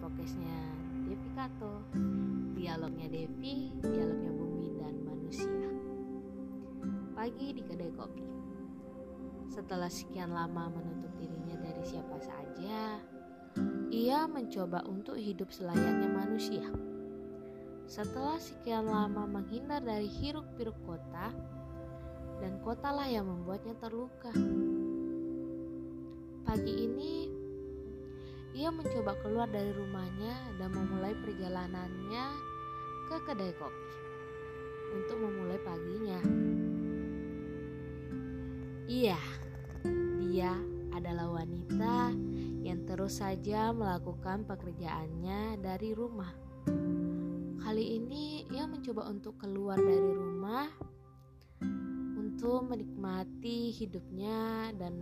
podcastnya Devi Kato. Dialognya Devi, dialognya bumi dan manusia. Pagi di kedai kopi. Setelah sekian lama menutup dirinya dari siapa saja Ia mencoba untuk hidup selayaknya manusia. Setelah sekian lama menghindar dari hiruk-pikuk kota Dan kotalah yang membuatnya terluka. Pagi ini mencoba keluar dari rumahnya dan memulai perjalanannya ke kedai kopi untuk memulai paginya. Iya, dia adalah wanita yang terus saja melakukan pekerjaannya dari rumah. Kali ini ia mencoba untuk keluar dari rumah untuk menikmati hidupnya dan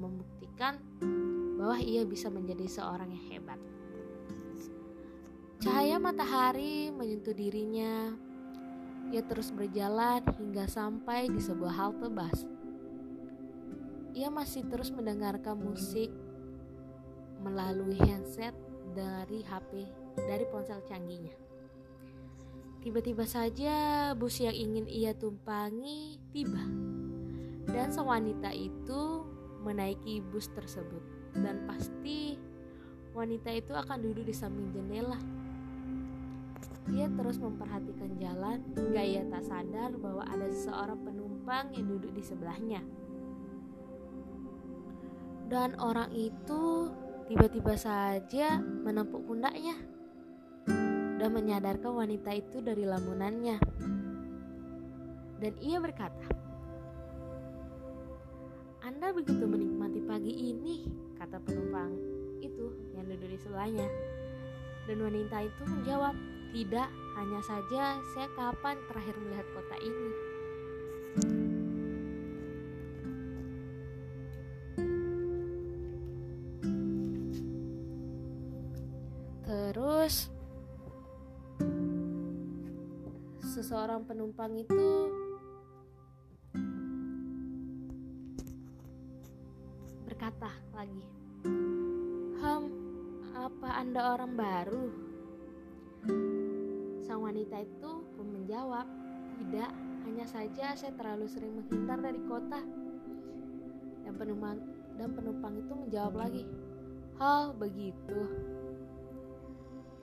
membuktikan bahwa ia bisa menjadi seorang yang hebat. Cahaya matahari menyentuh dirinya. Ia terus berjalan hingga sampai di sebuah halte bus. Ia masih terus mendengarkan musik melalui handset dari HP dari ponsel canggihnya. Tiba-tiba saja bus yang ingin ia tumpangi tiba. Dan sang wanita itu menaiki bus tersebut dan pasti wanita itu akan duduk di samping jendela. Ia terus memperhatikan jalan hingga ia tak sadar bahwa ada seseorang penumpang yang duduk di sebelahnya. Dan orang itu tiba-tiba saja menempuk pundaknya dan menyadarkan wanita itu dari lamunannya. Dan ia berkata, "Anda begitu menikmati pagi ini?" kata penumpang itu yang duduk di sebelahnya. Dan wanita itu menjawab, tidak, hanya saja saya kapan terakhir melihat kota ini. Terus seseorang penumpang itu Anda orang baru?" Sang wanita itu pun menjawab, "Tidak, hanya saja saya terlalu sering menghindar dari kota." Dan penumpang dan penumpang itu menjawab lagi, "Oh, begitu."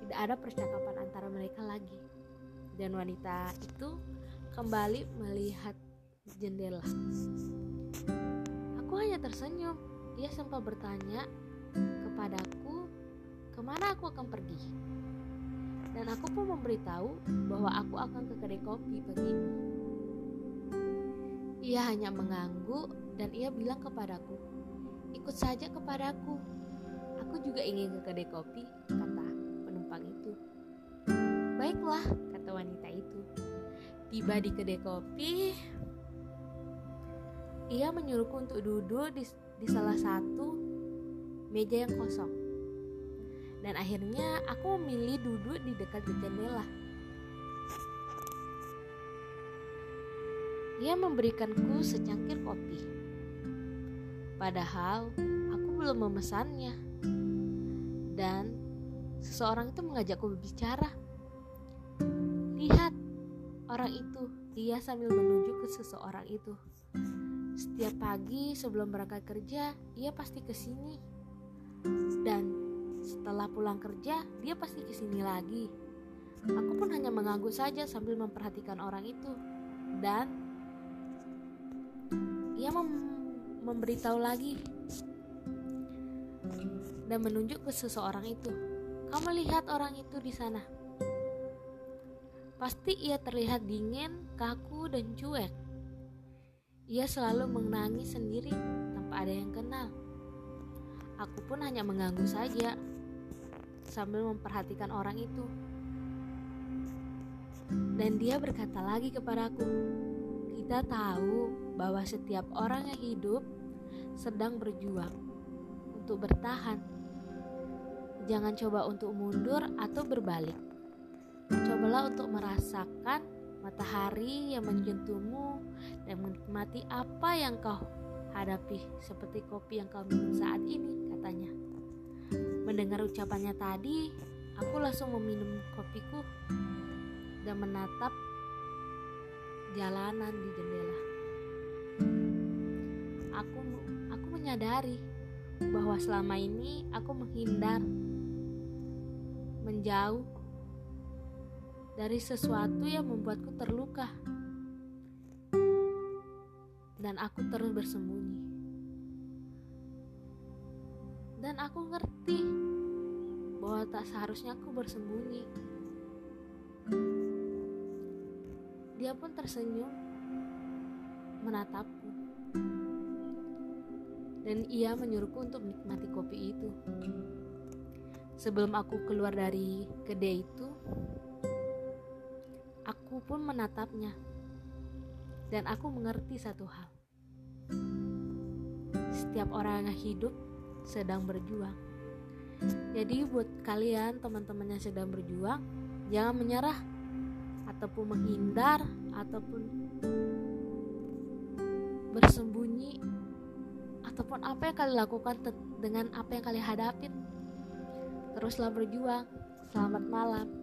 Tidak ada percakapan antara mereka lagi. Dan wanita itu kembali melihat jendela. Aku hanya tersenyum ia sempat bertanya kepadaku ke mana aku akan pergi. Dan aku pun memberitahu bahwa aku akan ke kedai kopi pagi ini. Ia hanya mengangguk dan ia bilang kepadaku, ikut saja kepadaku. Aku juga ingin ke kedai kopi, kata penumpang itu. Baiklah, kata wanita itu. Tiba di kedai kopi, ia menyuruhku untuk duduk di di salah satu meja yang kosong. Dan akhirnya aku memilih duduk di dekat jendela. Ia memberikanku secangkir kopi. Padahal aku belum memesannya. Dan seseorang itu mengajakku berbicara. Lihat, orang itu, dia sambil menunjuk ke seseorang itu. Setiap pagi sebelum berangkat kerja, ia pasti ke sini. Dan setelah pulang kerja, dia pasti ke sini lagi. Aku pun hanya mengangguk saja sambil memperhatikan orang itu. Dan ia mem memberitahu lagi dan menunjuk ke seseorang itu. Kamu lihat orang itu di sana. Pasti ia terlihat dingin, kaku, dan cuek. Ia selalu menangis sendiri tanpa ada yang kenal. Aku pun hanya mengganggu saja sambil memperhatikan orang itu. Dan dia berkata lagi kepadaku, "Kita tahu bahwa setiap orang yang hidup sedang berjuang untuk bertahan. Jangan coba untuk mundur atau berbalik. Cobalah untuk merasakan matahari yang menyentuhmu dan menikmati apa yang kau hadapi seperti kopi yang kau minum saat ini katanya. Mendengar ucapannya tadi, Aku langsung meminum kopiku dan menatap jalanan di jendela. Aku aku menyadari bahwa selama ini aku menghindar menjauh dari sesuatu yang membuatku terluka dan aku terus bersembunyi dan aku ngerti bahwa tak seharusnya aku bersembunyi dia pun tersenyum menatapku dan ia menyuruhku untuk menikmati kopi itu. Sebelum aku keluar dari kedai itu, aku pun menatapnya. Dan aku mengerti satu hal. Setiap orang yang hidup sedang berjuang. Jadi buat kalian teman-teman yang sedang berjuang, jangan menyerah ataupun menghindar ataupun bersembunyi ataupun apa yang kalian lakukan dengan apa yang kalian hadapin. Teruslah berjuang. Selamat malam.